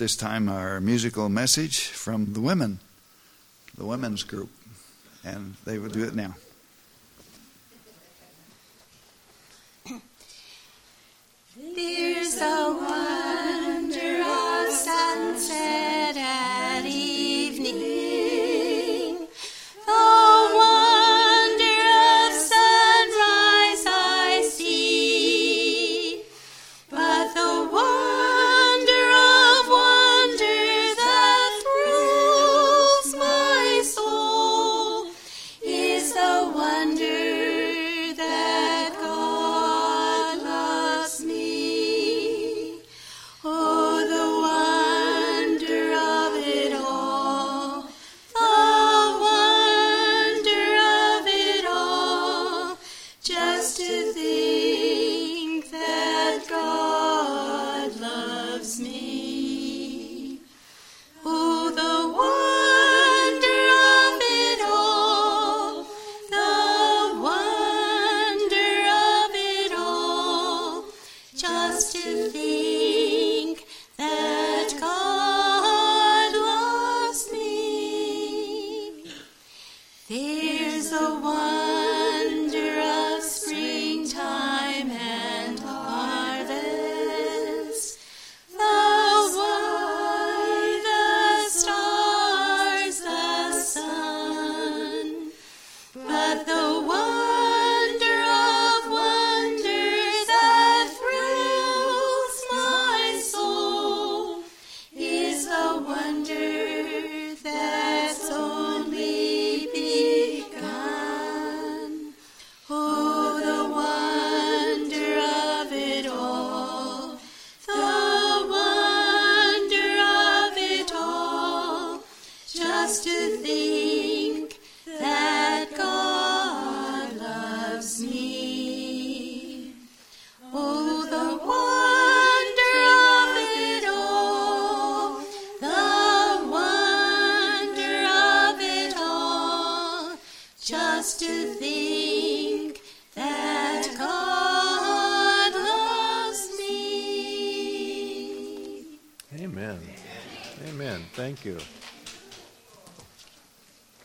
this time our musical message from the women, the women's group, and they will do it now.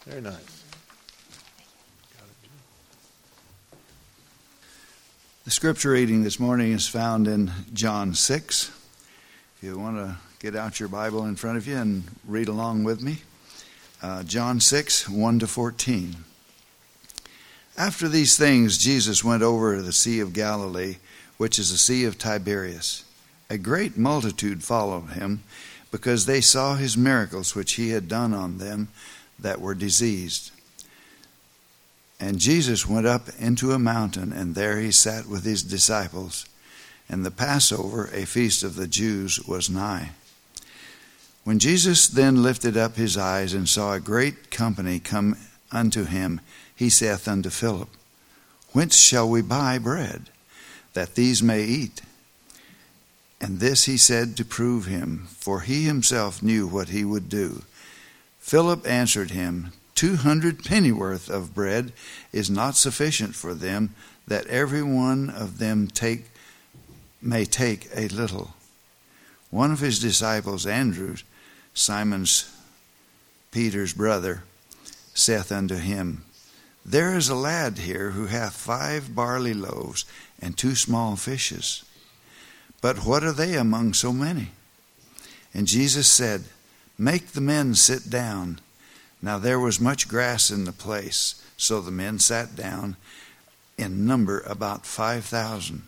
Very nice. The scripture reading this morning is found in John 6. If you want to get out your Bible in front of you and read along with me, uh, John 6, 1 to 14. After these things, Jesus went over to the Sea of Galilee, which is the Sea of Tiberias. A great multitude followed him because they saw his miracles which he had done on them that were diseased. And Jesus went up into a mountain, and there he sat with his disciples. And the Passover, a feast of the Jews, was nigh. When Jesus then lifted up his eyes and saw a great company come unto him, he saith unto Philip, Whence shall we buy bread, that these may eat? And this he said to prove him, for he himself knew what he would do. Philip answered him, Two hundred pennyworth of bread is not sufficient for them, that every one of them take may take a little. One of his disciples, Andrew, Simon's Peter's brother, saith unto him, There is a lad here who hath five barley loaves and two small fishes. But what are they among so many? And Jesus said, Make the men sit down. Now there was much grass in the place, so the men sat down, in number about five thousand.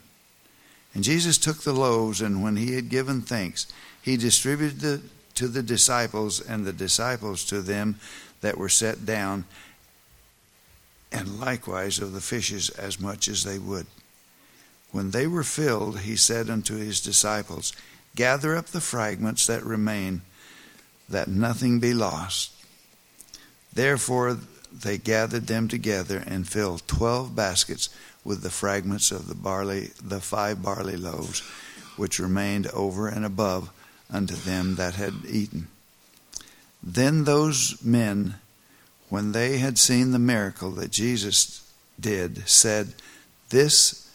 And Jesus took the loaves, and when he had given thanks, he distributed the, to the disciples, and the disciples to them that were set down, and likewise of the fishes as much as they would. When they were filled, he said unto his disciples, Gather up the fragments that remain, that nothing be lost. Therefore they gathered them together and filled twelve baskets with the fragments of the barley, the five barley loaves, which remained over and above unto them that had eaten. Then those men, when they had seen the miracle that Jesus did, said, This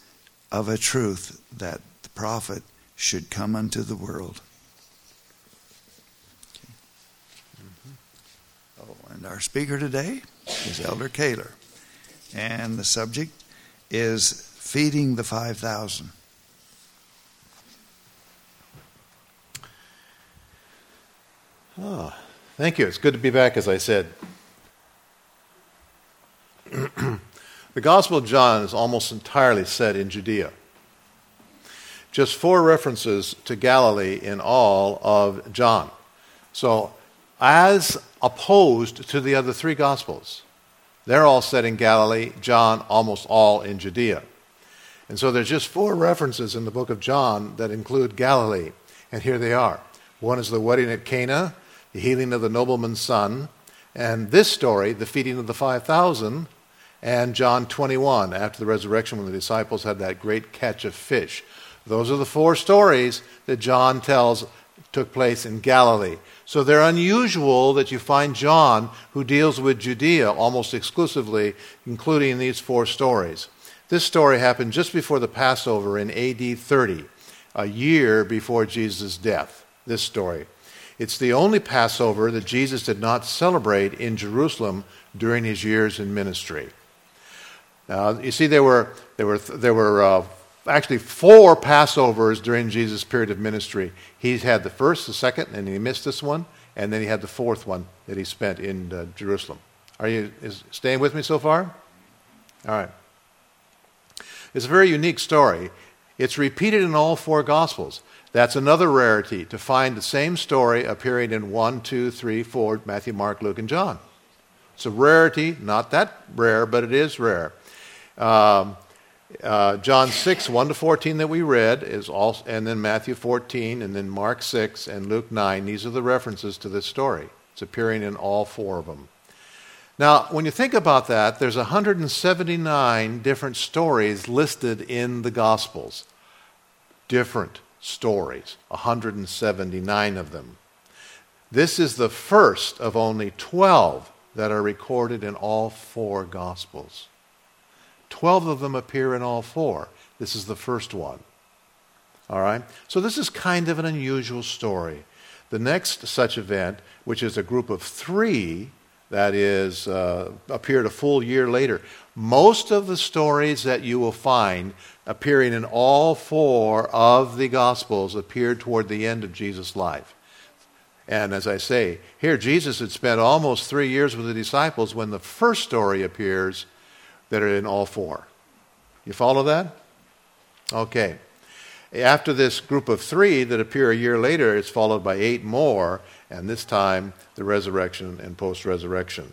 of a truth that the prophet should come unto the world. And our speaker today is Elder Kaler. And the subject is feeding the 5,000. Oh, ah, thank you. It's good to be back, as I said. the Gospel of John is almost entirely set in Judea. Just four references to Galilee in all of John. So, as opposed to the other three Gospels, they're all set in Galilee, John almost all in Judea. And so there's just four references in the book of John that include Galilee, and here they are. One is the wedding at Cana, the healing of the nobleman's son, and this story, the feeding of the 5,000, and John 21, after the resurrection when the disciples had that great catch of fish. Those are the four stories that John tells took place in Galilee. So they're unusual that you find John, who deals with Judea almost exclusively, including these four stories. This story happened just before the Passover in AD 30, a year before Jesus' death. This story. It's the only Passover that Jesus did not celebrate in Jerusalem during his years in ministry. Now, you see, there were, there were, there were uh, actually four Passovers during Jesus' period of ministry. He had the first, the second, and he missed this one, and then he had the fourth one that he spent in uh, Jerusalem. Are you is, staying with me so far? All right. It's a very unique story. It's repeated in all four Gospels. That's another rarity to find the same story appearing in 1, 2, 3, 4, Matthew, Mark, Luke, and John. It's a rarity, not that rare, but it is rare. Um, uh, John 6, 1 to 14 that we read, is also, and then Matthew 14, and then Mark 6, and Luke 9. These are the references to this story. It's appearing in all four of them. Now, when you think about that, there's 179 different stories listed in the Gospels. Different stories, 179 of them. This is the first of only 12 that are recorded in all four Gospels. Twelve of them appear in all four. This is the first one. All right? So this is kind of an unusual story. The next such event, which is a group of three, that is, uh, appeared a full year later. Most of the stories that you will find appearing in all four of the Gospels appeared toward the end of Jesus' life. And as I say, here Jesus had spent almost three years with the disciples when the first story appears that are in all four. You follow that? Okay. After this group of three that appear a year later, it's followed by eight more, and this time the resurrection and post resurrection.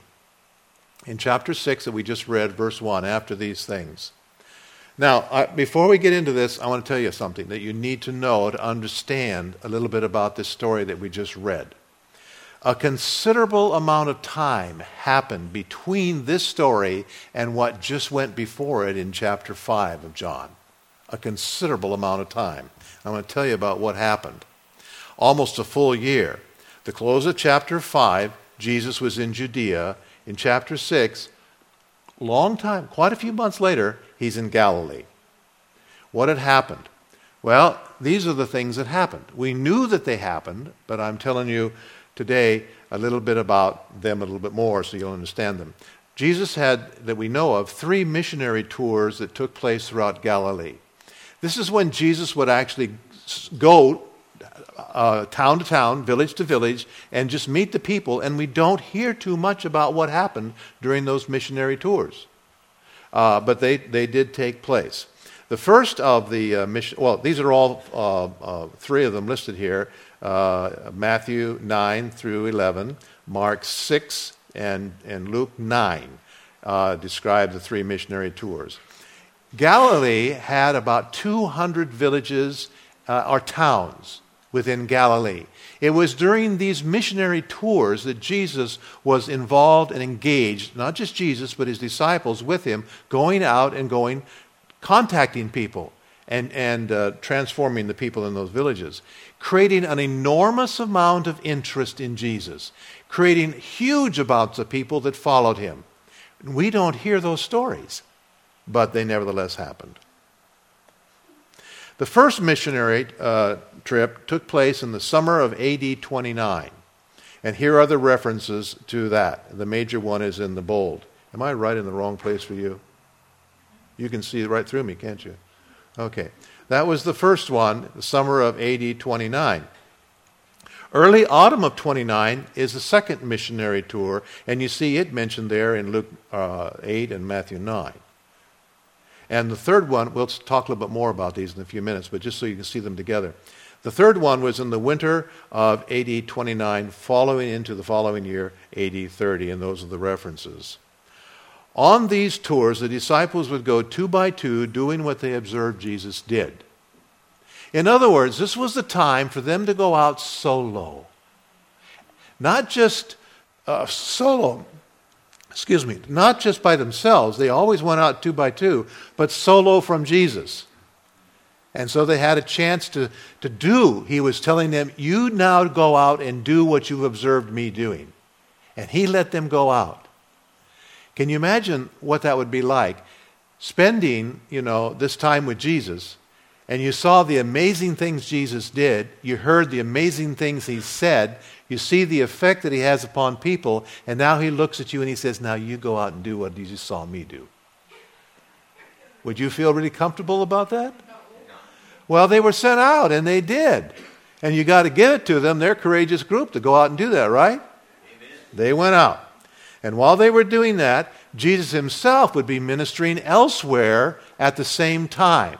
In chapter 6 that we just read, verse 1, after these things. Now, I, before we get into this, I want to tell you something that you need to know to understand a little bit about this story that we just read a considerable amount of time happened between this story and what just went before it in chapter 5 of John. A considerable amount of time. I'm going to tell you about what happened. Almost a full year. The close of chapter 5, Jesus was in Judea. In chapter 6, long time, quite a few months later, he's in Galilee. What had happened? Well, these are the things that happened. We knew that they happened, but I'm telling you, today a little bit about them a little bit more so you'll understand them. Jesus had, that we know of, three missionary tours that took place throughout Galilee. This is when Jesus would actually go uh, town to town, village to village, and just meet the people, and we don't hear too much about what happened during those missionary tours. Uh, but they, they did take place. The first of the uh, mission, well, these are all uh, uh, three of them listed here uh, Matthew 9 through 11, Mark 6, and, and Luke 9 uh, describe the three missionary tours. Galilee had about 200 villages uh, or towns within Galilee. It was during these missionary tours that Jesus was involved and engaged, not just Jesus, but his disciples with him, going out and going, contacting people and, and uh, transforming the people in those villages creating an enormous amount of interest in Jesus, creating huge amounts of people that followed him. We don't hear those stories, but they nevertheless happened. The first missionary uh, trip took place in the summer of AD 29. And here are the references to that. The major one is in the bold. Am I right in the wrong place for you? You can see right through me, can't you? Okay. That was the first one, the summer of AD 29. Early autumn of 29 is the second missionary tour, and you see it mentioned there in Luke uh, 8 and Matthew 9. And the third one, we'll talk a little bit more about these in a few minutes, but just so you can see them together. The third one was in the winter of AD 29, following into the following year, AD 30, and those are the references. On these tours, the disciples would go two by two doing what they observed Jesus did. In other words, this was the time for them to go out solo. Not just uh, solo, excuse me, not just by themselves. They always went out two by two, but solo from Jesus. And so they had a chance to, to do. He was telling them, You now go out and do what you've observed me doing. And he let them go out. Can you imagine what that would be like? Spending, you know, this time with Jesus and you saw the amazing things Jesus did, you heard the amazing things he said, you see the effect that he has upon people, and now he looks at you and he says, Now you go out and do what you saw me do. Would you feel really comfortable about that? Well, they were sent out and they did. And you got to give it to them. They're a courageous group to go out and do that, right? Amen. They went out. And while they were doing that, Jesus himself would be ministering elsewhere at the same time.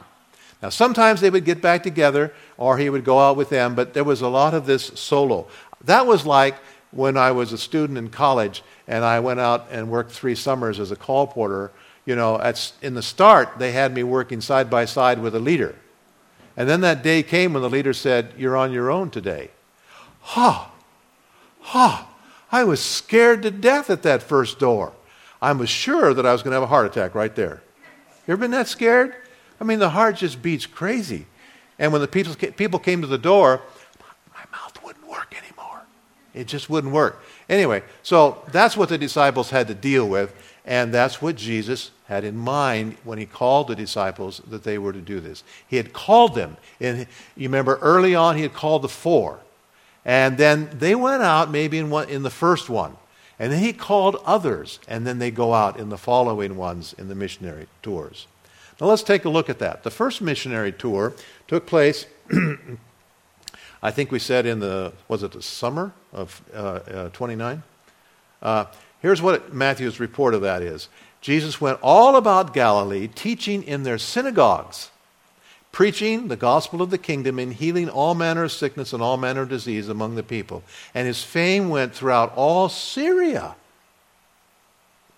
Now, sometimes they would get back together or he would go out with them, but there was a lot of this solo. That was like when I was a student in college and I went out and worked three summers as a colporteur. You know, at, in the start, they had me working side by side with a leader. And then that day came when the leader said, You're on your own today. Ha! Ha! I was scared to death at that first door. I was sure that I was going to have a heart attack right there. You ever been that scared? I mean, the heart just beats crazy. And when the people, people came to the door, my mouth wouldn't work anymore. It just wouldn't work. Anyway, so that's what the disciples had to deal with, and that's what Jesus had in mind when he called the disciples that they were to do this. He had called them. And you remember early on, he had called the four. And then they went out maybe in, one, in the first one. And then he called others, and then they go out in the following ones in the missionary tours. Now let's take a look at that. The first missionary tour took place, I think we said in the, was it the summer of uh, uh, 29? Uh, here's what Matthew's report of that is Jesus went all about Galilee, teaching in their synagogues, preaching the gospel of the kingdom, and healing all manner of sickness and all manner of disease among the people. And his fame went throughout all Syria,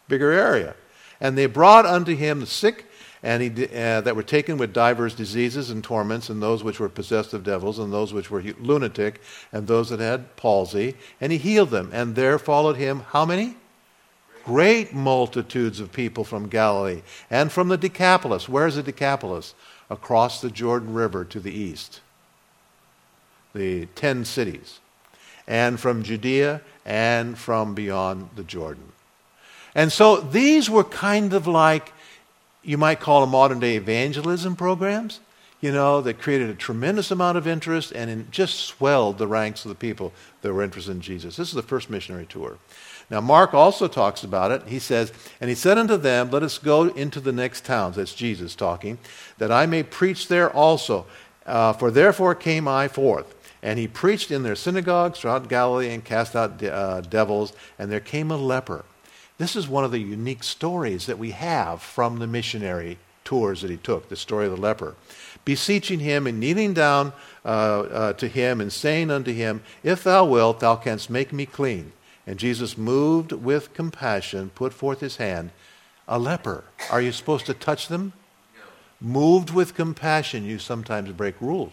bigger area. And they brought unto him the sick and he, uh, that were taken with divers diseases and torments, and those which were possessed of devils, and those which were lunatic, and those that had palsy, and he healed them. And there followed him how many? Great multitudes of people from Galilee and from the Decapolis. Where's the Decapolis? Across the Jordan River to the east. The ten cities. And from Judea and from beyond the Jordan. And so these were kind of like you might call them modern day evangelism programs, you know, that created a tremendous amount of interest and just swelled the ranks of the people that were interested in Jesus. This is the first missionary tour. Now, Mark also talks about it. He says, And he said unto them, Let us go into the next towns, that's Jesus talking, that I may preach there also. Uh, for therefore came I forth. And he preached in their synagogues throughout Galilee and cast out de- uh, devils. And there came a leper this is one of the unique stories that we have from the missionary tours that he took, the story of the leper. Beseeching him and kneeling down uh, uh, to him and saying unto him, If thou wilt, thou canst make me clean. And Jesus, moved with compassion, put forth his hand. A leper. Are you supposed to touch them? No. Moved with compassion, you sometimes break rules.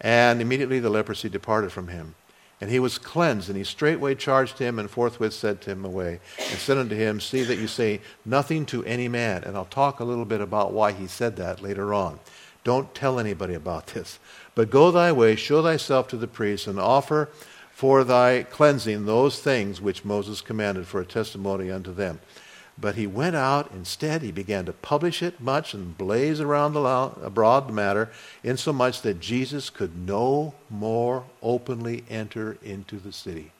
And immediately the leprosy departed from him. And he was cleansed, and he straightway charged him, and forthwith to him away, and said unto him, See that you say nothing to any man. And I'll talk a little bit about why he said that later on. Don't tell anybody about this. But go thy way, show thyself to the priest, and offer for thy cleansing those things which Moses commanded for a testimony unto them. But he went out instead, he began to publish it much and blaze around the abroad the matter, insomuch that Jesus could no more openly enter into the city.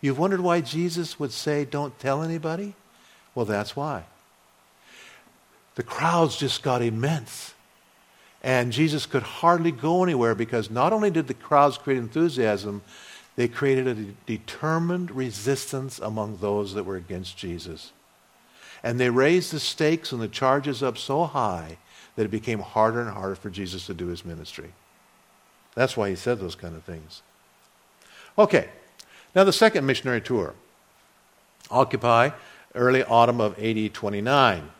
You've wondered why Jesus would say, Don't tell anybody? Well, that's why. The crowds just got immense. And Jesus could hardly go anywhere because not only did the crowds create enthusiasm, they created a de- determined resistance among those that were against Jesus. And they raised the stakes and the charges up so high that it became harder and harder for Jesus to do his ministry. That's why he said those kind of things. Okay, now the second missionary tour. Occupy, early autumn of AD 29.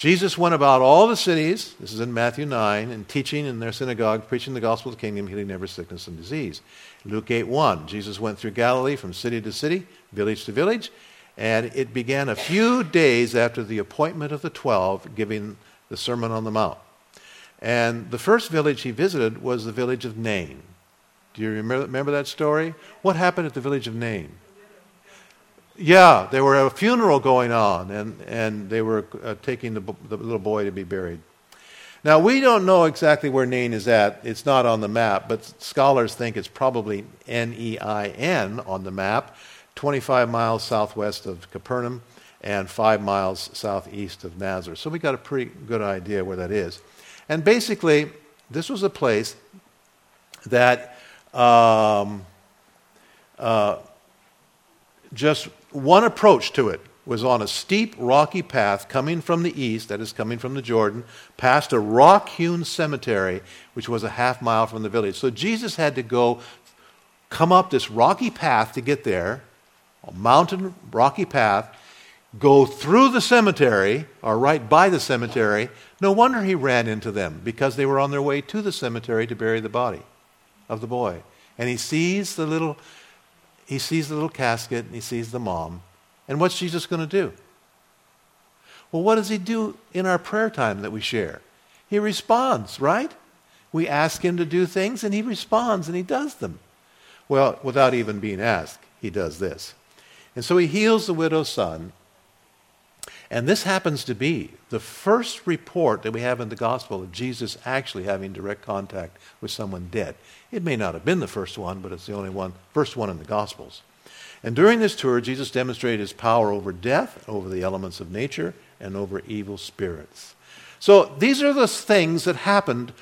Jesus went about all the cities, this is in Matthew 9, and teaching in their synagogue, preaching the gospel of the kingdom, healing every sickness and disease. Luke 8 1, Jesus went through Galilee from city to city, village to village, and it began a few days after the appointment of the twelve, giving the Sermon on the Mount. And the first village he visited was the village of Nain. Do you remember, remember that story? What happened at the village of Nain? Yeah, there were a funeral going on, and, and they were uh, taking the, the little boy to be buried. Now, we don't know exactly where Nain is at. It's not on the map, but scholars think it's probably N E I N on the map, 25 miles southwest of Capernaum and 5 miles southeast of Nazareth. So we got a pretty good idea where that is. And basically, this was a place that um, uh, just one approach to it was on a steep, rocky path coming from the east, that is, coming from the Jordan, past a rock hewn cemetery, which was a half mile from the village. So Jesus had to go come up this rocky path to get there, a mountain, rocky path, go through the cemetery, or right by the cemetery. No wonder he ran into them, because they were on their way to the cemetery to bury the body of the boy. And he sees the little he sees the little casket and he sees the mom. And what's Jesus going to do? Well, what does he do in our prayer time that we share? He responds, right? We ask him to do things and he responds and he does them. Well, without even being asked, he does this. And so he heals the widow's son. And this happens to be the first report that we have in the gospel of Jesus actually having direct contact with someone dead. It may not have been the first one, but it's the only one, first one in the gospels. And during this tour, Jesus demonstrated his power over death, over the elements of nature, and over evil spirits. So these are the things that happened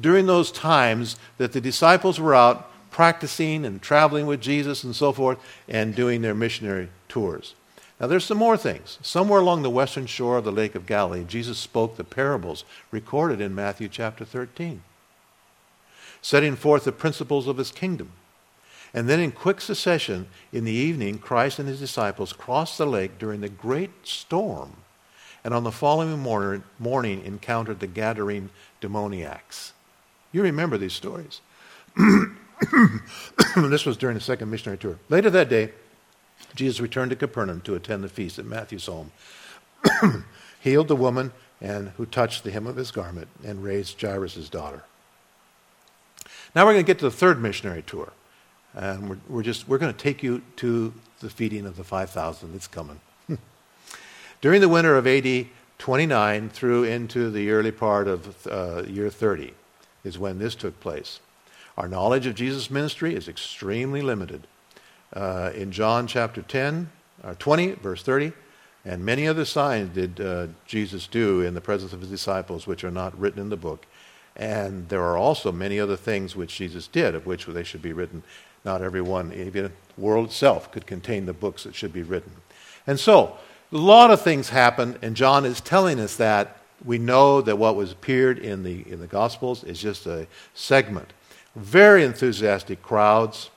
during those times that the disciples were out practicing and traveling with Jesus and so forth and doing their missionary tours. Now, there's some more things. Somewhere along the western shore of the Lake of Galilee, Jesus spoke the parables recorded in Matthew chapter 13, setting forth the principles of his kingdom. And then, in quick succession, in the evening, Christ and his disciples crossed the lake during the great storm, and on the following morning, morning encountered the Gadarene demoniacs. You remember these stories. this was during the second missionary tour. Later that day, Jesus returned to Capernaum to attend the feast at Matthew's home, healed the woman and who touched the hem of his garment, and raised Jairus' daughter. Now we're going to get to the third missionary tour. And we're, we're just we're going to take you to the feeding of the 5,000 that's coming. During the winter of AD 29 through into the early part of uh, year 30 is when this took place. Our knowledge of Jesus' ministry is extremely limited. Uh, in John chapter 10, or uh, 20, verse 30, and many other signs did uh, Jesus do in the presence of his disciples, which are not written in the book. And there are also many other things which Jesus did, of which they should be written. Not everyone, even the world itself, could contain the books that should be written. And so, a lot of things happened, and John is telling us that we know that what was appeared in the, in the Gospels is just a segment. Very enthusiastic crowds.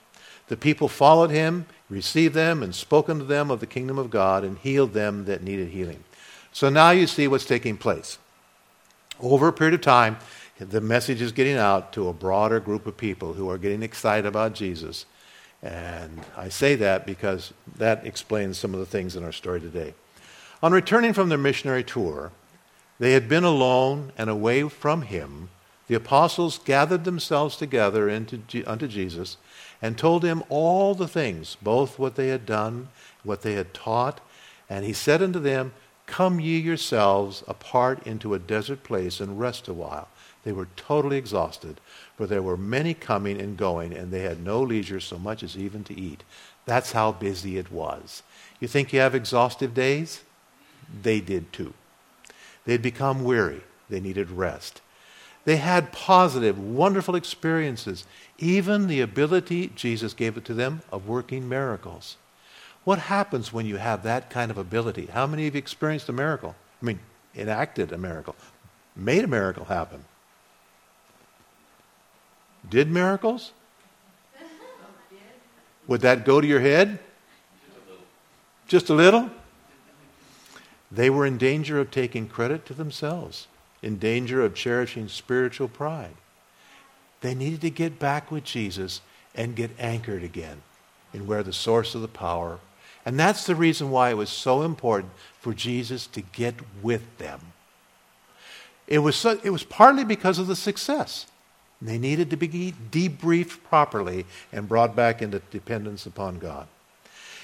The people followed him, received them, and spoken to them of the kingdom of God, and healed them that needed healing. So now you see what's taking place. Over a period of time, the message is getting out to a broader group of people who are getting excited about Jesus. And I say that because that explains some of the things in our story today. On returning from their missionary tour, they had been alone and away from him. The apostles gathered themselves together into, unto Jesus and told him all the things, both what they had done, what they had taught, And he said unto them, Come ye yourselves apart into a desert place and rest a while. They were totally exhausted, for there were many coming and going, and they had no leisure so much as even to eat. That's how busy it was. You think you have exhaustive days? They did too. They'd become weary. They needed rest. They had positive, wonderful experiences, even the ability, Jesus gave it to them, of working miracles. What happens when you have that kind of ability? How many of you experienced a miracle? I mean, enacted a miracle, made a miracle happen. Did miracles? Would that go to your head? Just a little? They were in danger of taking credit to themselves, in danger of cherishing spiritual pride. They needed to get back with Jesus and get anchored again in where the source of the power. And that's the reason why it was so important for Jesus to get with them. It was, so, it was partly because of the success. They needed to be debriefed properly and brought back into dependence upon God.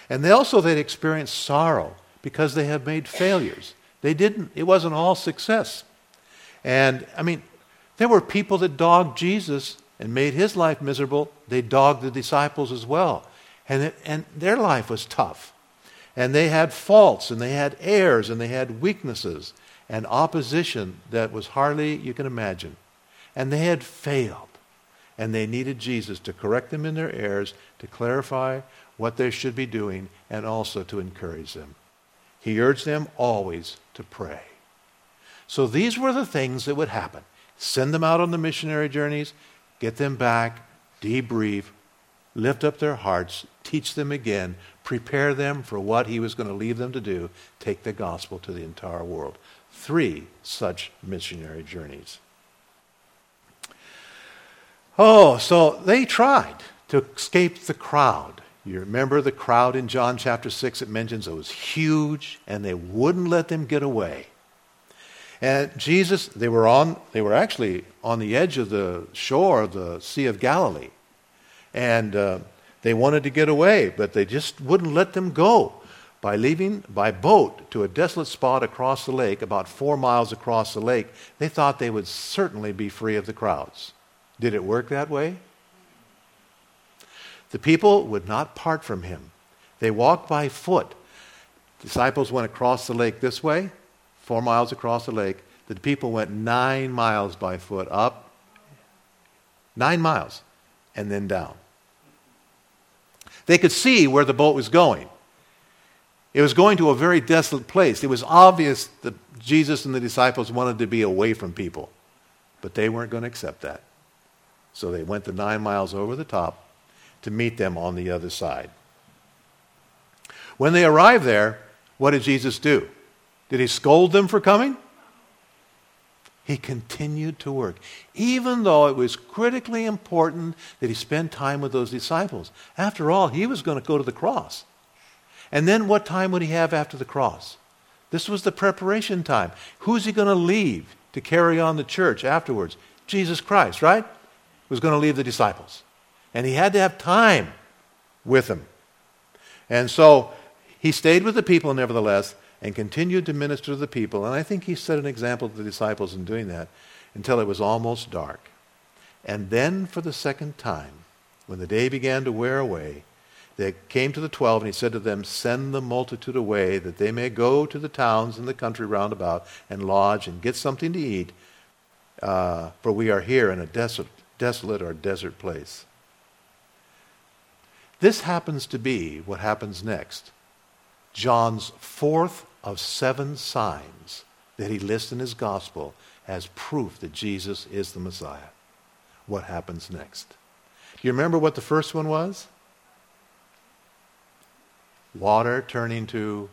And they also they'd experienced sorrow because they had made failures. They didn't, it wasn't all success. And I mean, there were people that dogged Jesus and made his life miserable. They dogged the disciples as well. And, it, and their life was tough. And they had faults, and they had errors, and they had weaknesses, and opposition that was hardly you can imagine. And they had failed. And they needed Jesus to correct them in their errors, to clarify what they should be doing, and also to encourage them. He urged them always to pray. So these were the things that would happen. Send them out on the missionary journeys, get them back, debrief, lift up their hearts, teach them again, prepare them for what he was going to leave them to do, take the gospel to the entire world. Three such missionary journeys. Oh, so they tried to escape the crowd. You remember the crowd in John chapter 6, it mentions it was huge and they wouldn't let them get away. And Jesus, they were on, they were actually on the edge of the shore of the Sea of Galilee. And uh, they wanted to get away, but they just wouldn't let them go by leaving by boat to a desolate spot across the lake, about four miles across the lake. They thought they would certainly be free of the crowds. Did it work that way? The people would not part from him. They walked by foot. Disciples went across the lake this way, four miles across the lake. The people went nine miles by foot up, nine miles, and then down. They could see where the boat was going. It was going to a very desolate place. It was obvious that Jesus and the disciples wanted to be away from people, but they weren't going to accept that. So they went the nine miles over the top to meet them on the other side. When they arrived there, what did Jesus do? Did he scold them for coming? He continued to work, even though it was critically important that he spend time with those disciples. After all, he was going to go to the cross. And then what time would he have after the cross? This was the preparation time. Who's he going to leave to carry on the church afterwards? Jesus Christ, right? was going to leave the disciples. And he had to have time with them. And so he stayed with the people, nevertheless, and continued to minister to the people. And I think he set an example to the disciples in doing that until it was almost dark. And then, for the second time, when the day began to wear away, they came to the twelve, and he said to them, Send the multitude away, that they may go to the towns and the country round about and lodge and get something to eat, uh, for we are here in a desolate desolate or desert place. This happens to be what happens next. John's fourth of seven signs that he lists in his gospel as proof that Jesus is the Messiah. What happens next? Do you remember what the first one was? Water turning to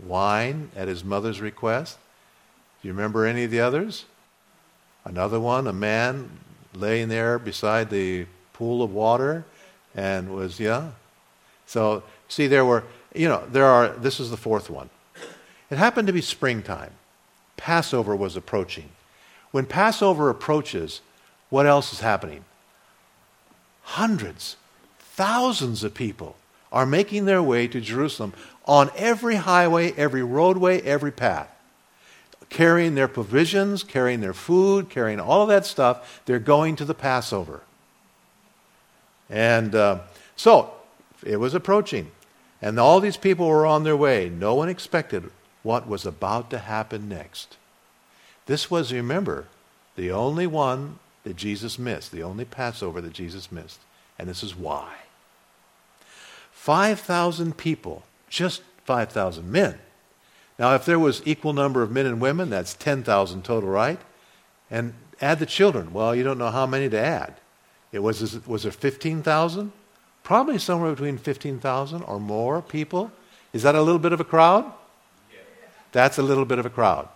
wine at his mother's request. Do you remember any of the others? Another one, a man laying there beside the pool of water and was, yeah. So, see, there were, you know, there are, this is the fourth one. It happened to be springtime. Passover was approaching. When Passover approaches, what else is happening? Hundreds, thousands of people are making their way to Jerusalem on every highway, every roadway, every path, carrying their provisions, carrying their food, carrying all of that stuff. They're going to the Passover. And uh, so it was approaching. And all these people were on their way. No one expected what was about to happen next. This was, remember, the only one that Jesus missed, the only Passover that Jesus missed. And this is why. 5,000 people, just 5,000 men. Now, if there was equal number of men and women, that's 10,000 total, right? And add the children. Well, you don't know how many to add. It was, was there 15,000? Probably somewhere between 15,000 or more people. Is that a little bit of a crowd? That's a little bit of a crowd.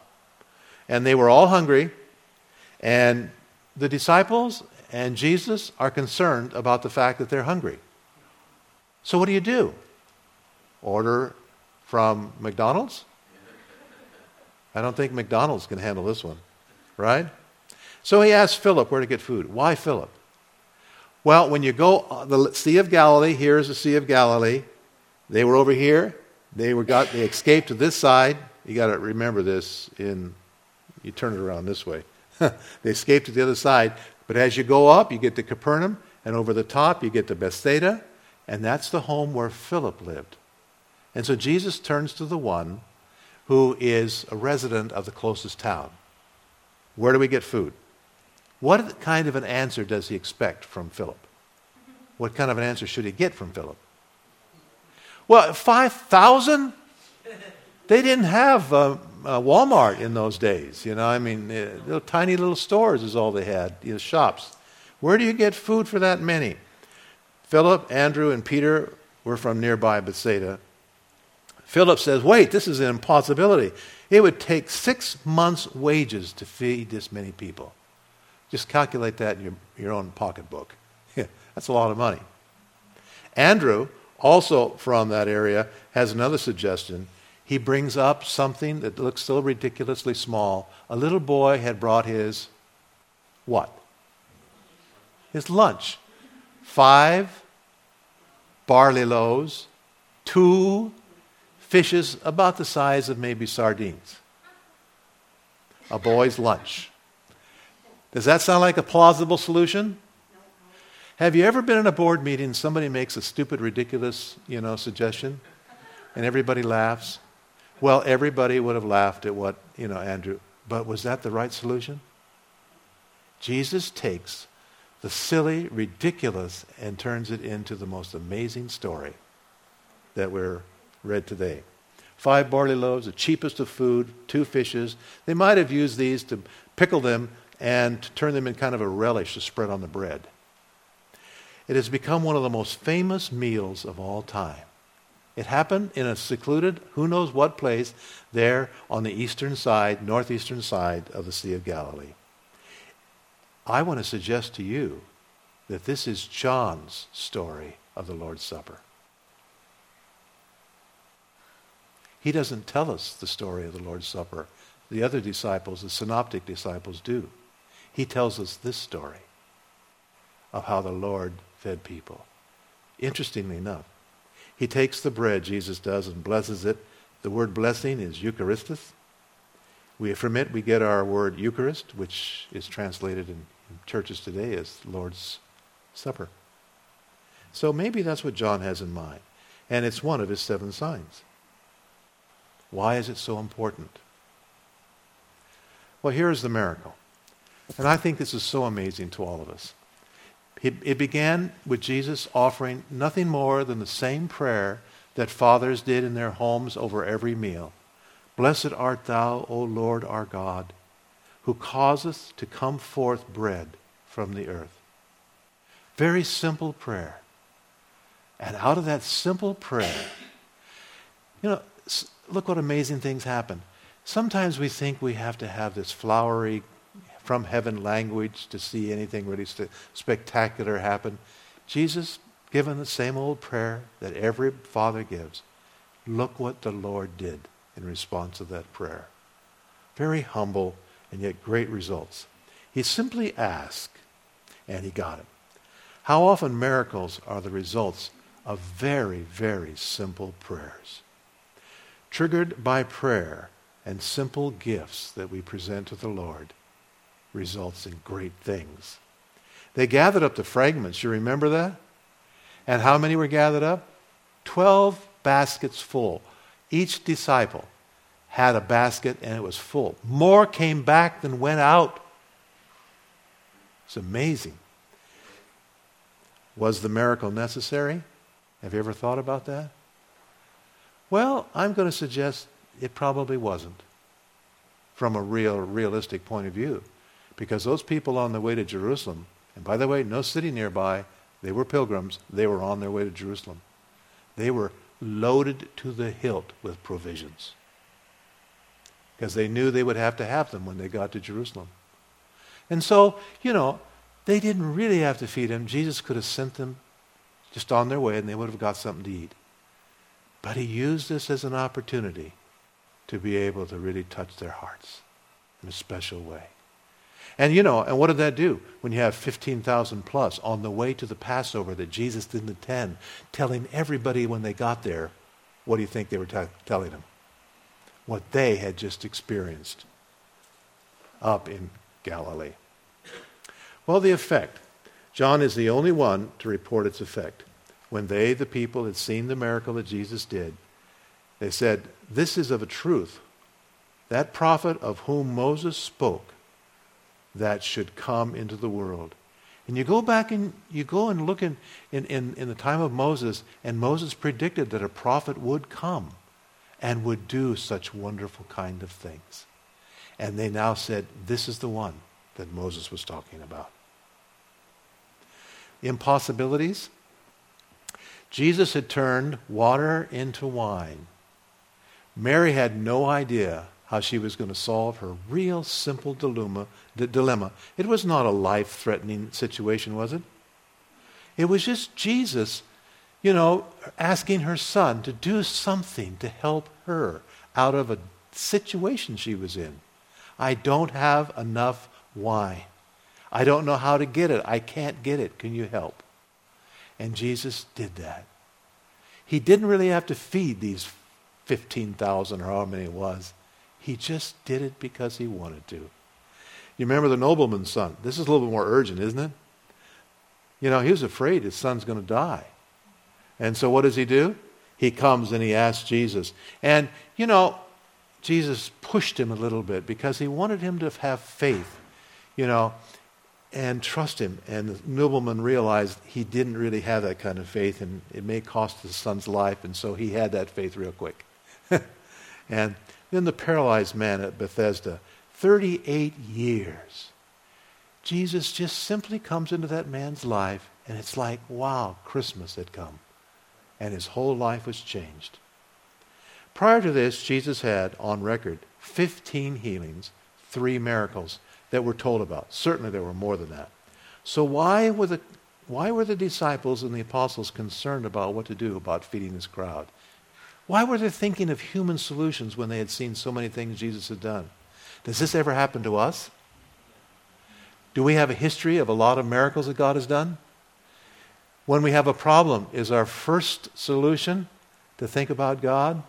And they were all hungry, and the disciples and Jesus are concerned about the fact that they're hungry. So, what do you do? Order from McDonald's? I don't think McDonald's can handle this one, right? So he asked Philip where to get food. Why Philip? Well, when you go uh, the Sea of Galilee, here's the Sea of Galilee. They were over here. They were got they escaped to this side. You got to remember this in you turn it around this way. they escaped to the other side. But as you go up, you get to Capernaum, and over the top, you get to Bethsaida, and that's the home where Philip lived. And so Jesus turns to the one who is a resident of the closest town. Where do we get food? What kind of an answer does he expect from Philip? What kind of an answer should he get from Philip? Well, 5,000? They didn't have uh, uh, Walmart in those days. You know, I mean, uh, little, tiny little stores is all they had, you know, shops. Where do you get food for that many? Philip, Andrew, and Peter were from nearby Bethsaida. Philip says, Wait, this is an impossibility. It would take six months' wages to feed this many people. Just calculate that in your, your own pocketbook. That's a lot of money. Andrew, also from that area, has another suggestion he brings up something that looks so ridiculously small. A little boy had brought his what? His lunch. Five barley loaves, two fishes about the size of maybe sardines. A boy's lunch. Does that sound like a plausible solution? Have you ever been in a board meeting somebody makes a stupid ridiculous, you know, suggestion and everybody laughs? Well, everybody would have laughed at what, you know, Andrew, but was that the right solution? Jesus takes the silly, ridiculous, and turns it into the most amazing story that we're read today. Five barley loaves, the cheapest of food, two fishes. They might have used these to pickle them and to turn them in kind of a relish to spread on the bread. It has become one of the most famous meals of all time. It happened in a secluded, who knows what place, there on the eastern side, northeastern side of the Sea of Galilee. I want to suggest to you that this is John's story of the Lord's Supper. He doesn't tell us the story of the Lord's Supper. The other disciples, the synoptic disciples, do. He tells us this story of how the Lord fed people. Interestingly enough, he takes the bread, Jesus does, and blesses it. The word blessing is Eucharistus. We, from it, we get our word Eucharist, which is translated in, in churches today as Lord's Supper. So maybe that's what John has in mind. And it's one of his seven signs. Why is it so important? Well, here is the miracle. And I think this is so amazing to all of us. It, began with Jesus offering nothing more than the same prayer that fathers did in their homes over every meal. Blessed art thou, O Lord our God, who causeth to come forth bread from the earth. Very simple prayer. And out of that simple prayer, you know, look what amazing things happen. Sometimes we think we have to have this flowery from heaven language to see anything really spectacular happen. Jesus, given the same old prayer that every father gives, look what the Lord did in response to that prayer. Very humble and yet great results. He simply asked, and he got it. How often miracles are the results of very, very simple prayers? triggered by prayer and simple gifts that we present to the Lord, results in great things. They gathered up the fragments. You remember that? And how many were gathered up? Twelve baskets full. Each disciple had a basket and it was full. More came back than went out. It's amazing. Was the miracle necessary? Have you ever thought about that? Well, I'm going to suggest it probably wasn't from a real, realistic point of view. Because those people on the way to Jerusalem, and by the way, no city nearby, they were pilgrims, they were on their way to Jerusalem. They were loaded to the hilt with provisions. Because they knew they would have to have them when they got to Jerusalem. And so, you know, they didn't really have to feed them. Jesus could have sent them just on their way and they would have got something to eat. But he used this as an opportunity to be able to really touch their hearts in a special way. And you know, and what did that do? When you have 15,000 plus on the way to the Passover that Jesus didn't attend, telling everybody when they got there, what do you think they were t- telling them? What they had just experienced up in Galilee. Well, the effect. John is the only one to report its effect. When they, the people, had seen the miracle that Jesus did, they said, This is of a truth. That prophet of whom Moses spoke, that should come into the world. And you go back and you go and look in, in, in, in the time of Moses, and Moses predicted that a prophet would come and would do such wonderful kind of things. And they now said, This is the one that Moses was talking about. Impossibilities. Jesus had turned water into wine. Mary had no idea how she was going to solve her real simple dilemma, d- dilemma. It was not a life threatening situation, was it? It was just Jesus, you know, asking her son to do something to help her out of a situation she was in. I don't have enough wine. I don't know how to get it. I can't get it. Can you help? And Jesus did that. He didn't really have to feed these 15,000 or however many it was. He just did it because he wanted to. You remember the nobleman's son? This is a little bit more urgent, isn't it? You know, he was afraid his son's going to die. And so what does he do? He comes and he asks Jesus. And, you know, Jesus pushed him a little bit because he wanted him to have faith, you know, and trust him. And the nobleman realized he didn't really have that kind of faith and it may cost his son's life. And so he had that faith real quick. and then the paralyzed man at Bethesda, 38 years. Jesus just simply comes into that man's life, and it's like, wow, Christmas had come. And his whole life was changed. Prior to this, Jesus had on record 15 healings, three miracles that were told about. Certainly there were more than that. So why were the, why were the disciples and the apostles concerned about what to do about feeding this crowd? Why were they thinking of human solutions when they had seen so many things Jesus had done? Does this ever happen to us? Do we have a history of a lot of miracles that God has done? When we have a problem, is our first solution to think about God?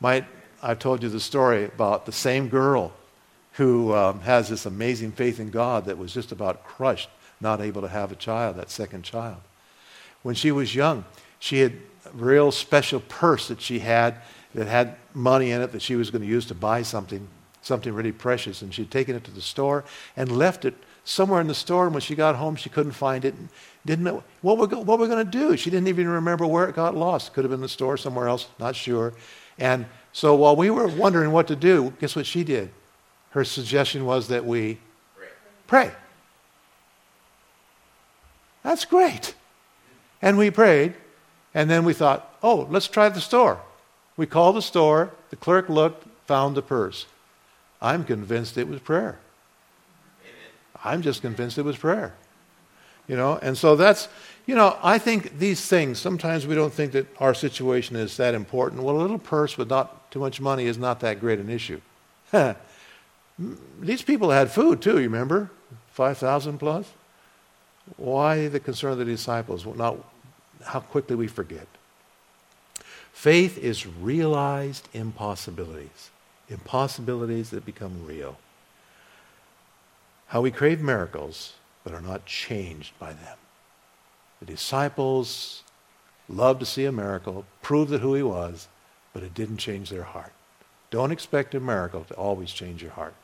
Might I've told you the story about the same girl who um, has this amazing faith in God that was just about crushed, not able to have a child, that second child. When she was young, she had real special purse that she had that had money in it that she was going to use to buy something, something really precious. And she'd taken it to the store and left it somewhere in the store. And when she got home, she couldn't find it. And didn't know what we're, what we're going to do. She didn't even remember where it got lost. Could have been the store somewhere else, not sure. And so while we were wondering what to do, guess what she did? Her suggestion was that we pray. That's great. And we prayed. And then we thought, oh, let's try the store. We called the store. The clerk looked, found the purse. I'm convinced it was prayer. I'm just convinced it was prayer. You know, and so that's, you know, I think these things, sometimes we don't think that our situation is that important. Well, a little purse with not too much money is not that great an issue. these people had food too, you remember? 5,000 plus? Why the concern of the disciples? Well, not how quickly we forget. Faith is realized impossibilities, impossibilities that become real. How we crave miracles, but are not changed by them. The disciples loved to see a miracle, prove that who he was, but it didn't change their heart. Don't expect a miracle to always change your heart.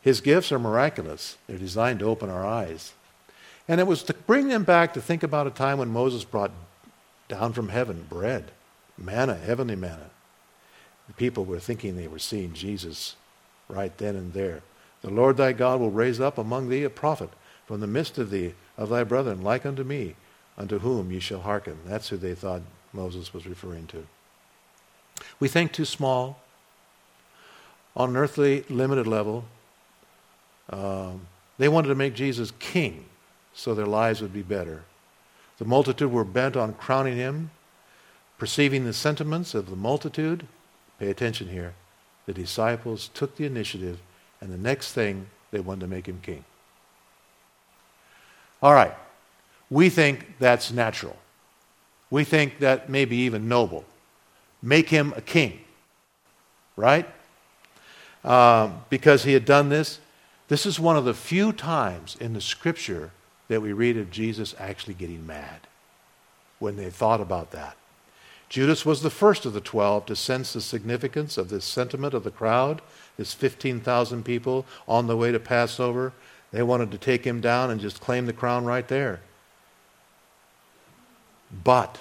His gifts are miraculous. They're designed to open our eyes. And it was to bring them back to think about a time when Moses brought down from heaven bread, manna, heavenly manna. The people were thinking they were seeing Jesus right then and there. The Lord thy God will raise up among thee a prophet from the midst of thee, of thy brethren, like unto me, unto whom ye shall hearken. That's who they thought Moses was referring to. We think too small. On an earthly, limited level, um, they wanted to make Jesus king so their lives would be better. The multitude were bent on crowning him. Perceiving the sentiments of the multitude, pay attention here, the disciples took the initiative, and the next thing, they wanted to make him king. All right, we think that's natural. We think that may be even noble. Make him a king, right? Um, because he had done this. This is one of the few times in the scripture that we read of Jesus actually getting mad when they thought about that. Judas was the first of the twelve to sense the significance of this sentiment of the crowd, this 15,000 people on the way to Passover. They wanted to take him down and just claim the crown right there. But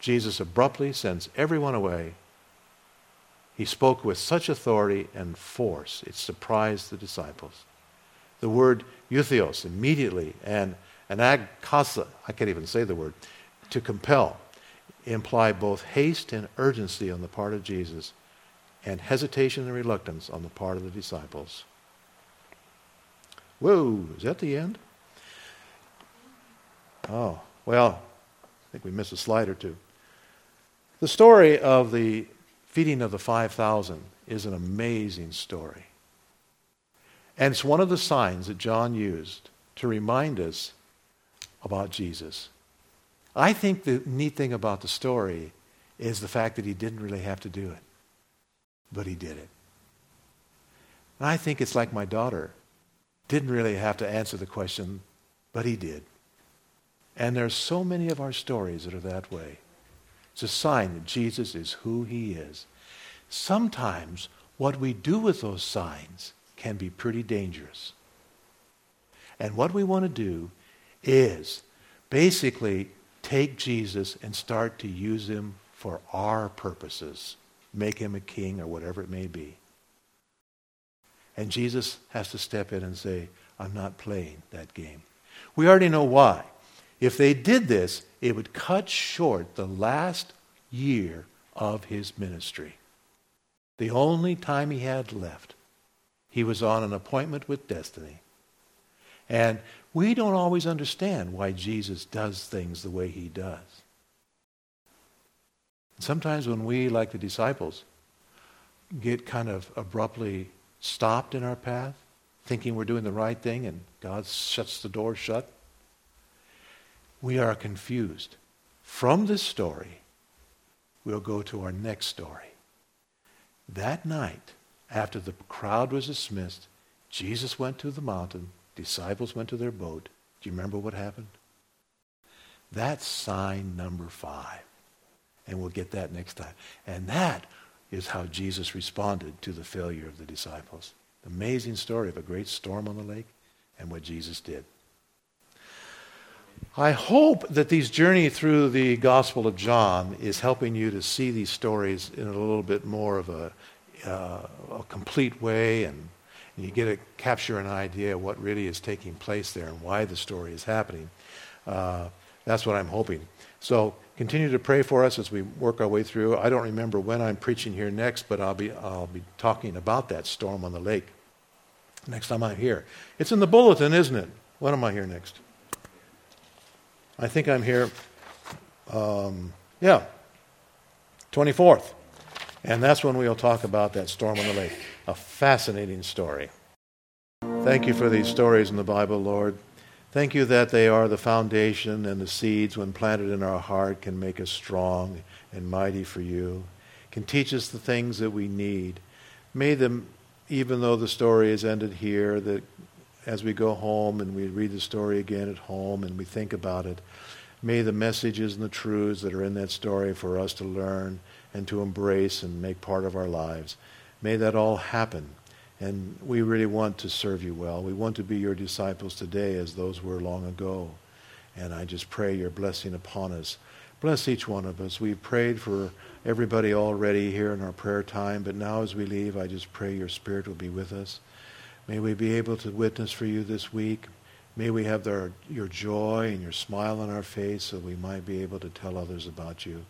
Jesus abruptly sends everyone away. He spoke with such authority and force, it surprised the disciples. The word euthios immediately and an agkasa—I can't even say the word, to compel, imply both haste and urgency on the part of Jesus and hesitation and reluctance on the part of the disciples. Whoa, is that the end? Oh, well, I think we missed a slide or two. The story of the feeding of the 5,000 is an amazing story. And it's one of the signs that John used to remind us about Jesus. I think the neat thing about the story is the fact that he didn't really have to do it, but he did it. And I think it's like my daughter. Didn't really have to answer the question, but he did. And there's so many of our stories that are that way. It's a sign that Jesus is who he is. Sometimes what we do with those signs can be pretty dangerous. And what we want to do is basically take Jesus and start to use him for our purposes, make him a king or whatever it may be. And Jesus has to step in and say, I'm not playing that game. We already know why. If they did this, it would cut short the last year of his ministry. The only time he had left. He was on an appointment with destiny. And we don't always understand why Jesus does things the way he does. Sometimes when we, like the disciples, get kind of abruptly stopped in our path, thinking we're doing the right thing and God shuts the door shut, we are confused. From this story, we'll go to our next story. That night, after the crowd was dismissed, Jesus went to the mountain, disciples went to their boat. Do you remember what happened? That's sign number five. And we'll get that next time. And that is how Jesus responded to the failure of the disciples. Amazing story of a great storm on the lake and what Jesus did. I hope that these journey through the Gospel of John is helping you to see these stories in a little bit more of a uh, a complete way and, and you get to capture an idea of what really is taking place there and why the story is happening. Uh, that's what I'm hoping. So continue to pray for us as we work our way through. I don't remember when I'm preaching here next, but I'll be, I'll be talking about that storm on the lake next time I'm here. It's in the bulletin, isn't it? When am I here next? I think I'm here, um, yeah, 24th. And that's when we'll talk about that storm on the lake. A fascinating story. Thank you for these stories in the Bible, Lord. Thank you that they are the foundation and the seeds, when planted in our heart, can make us strong and mighty for you, can teach us the things that we need. May them, even though the story is ended here, that as we go home and we read the story again at home and we think about it, may the messages and the truths that are in that story for us to learn and to embrace and make part of our lives, may that all happen and we really want to serve you well. We want to be your disciples today as those were long ago. And I just pray your blessing upon us. Bless each one of us. We've prayed for everybody already here in our prayer time, but now as we leave, I just pray your Spirit will be with us. May we be able to witness for you this week. May we have their, your joy and your smile on our face so we might be able to tell others about you.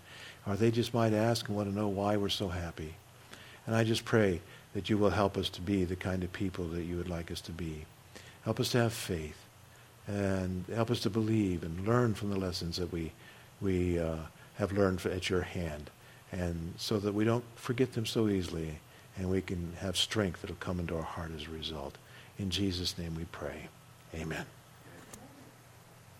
Or they just might ask and want to know why we're so happy. And I just pray that you will help us to be the kind of people that you would like us to be. Help us to have faith and help us to believe and learn from the lessons that we, we uh, have learned at your hand and so that we don't forget them so easily and we can have strength that will come into our heart as a result. In Jesus' name we pray. Amen.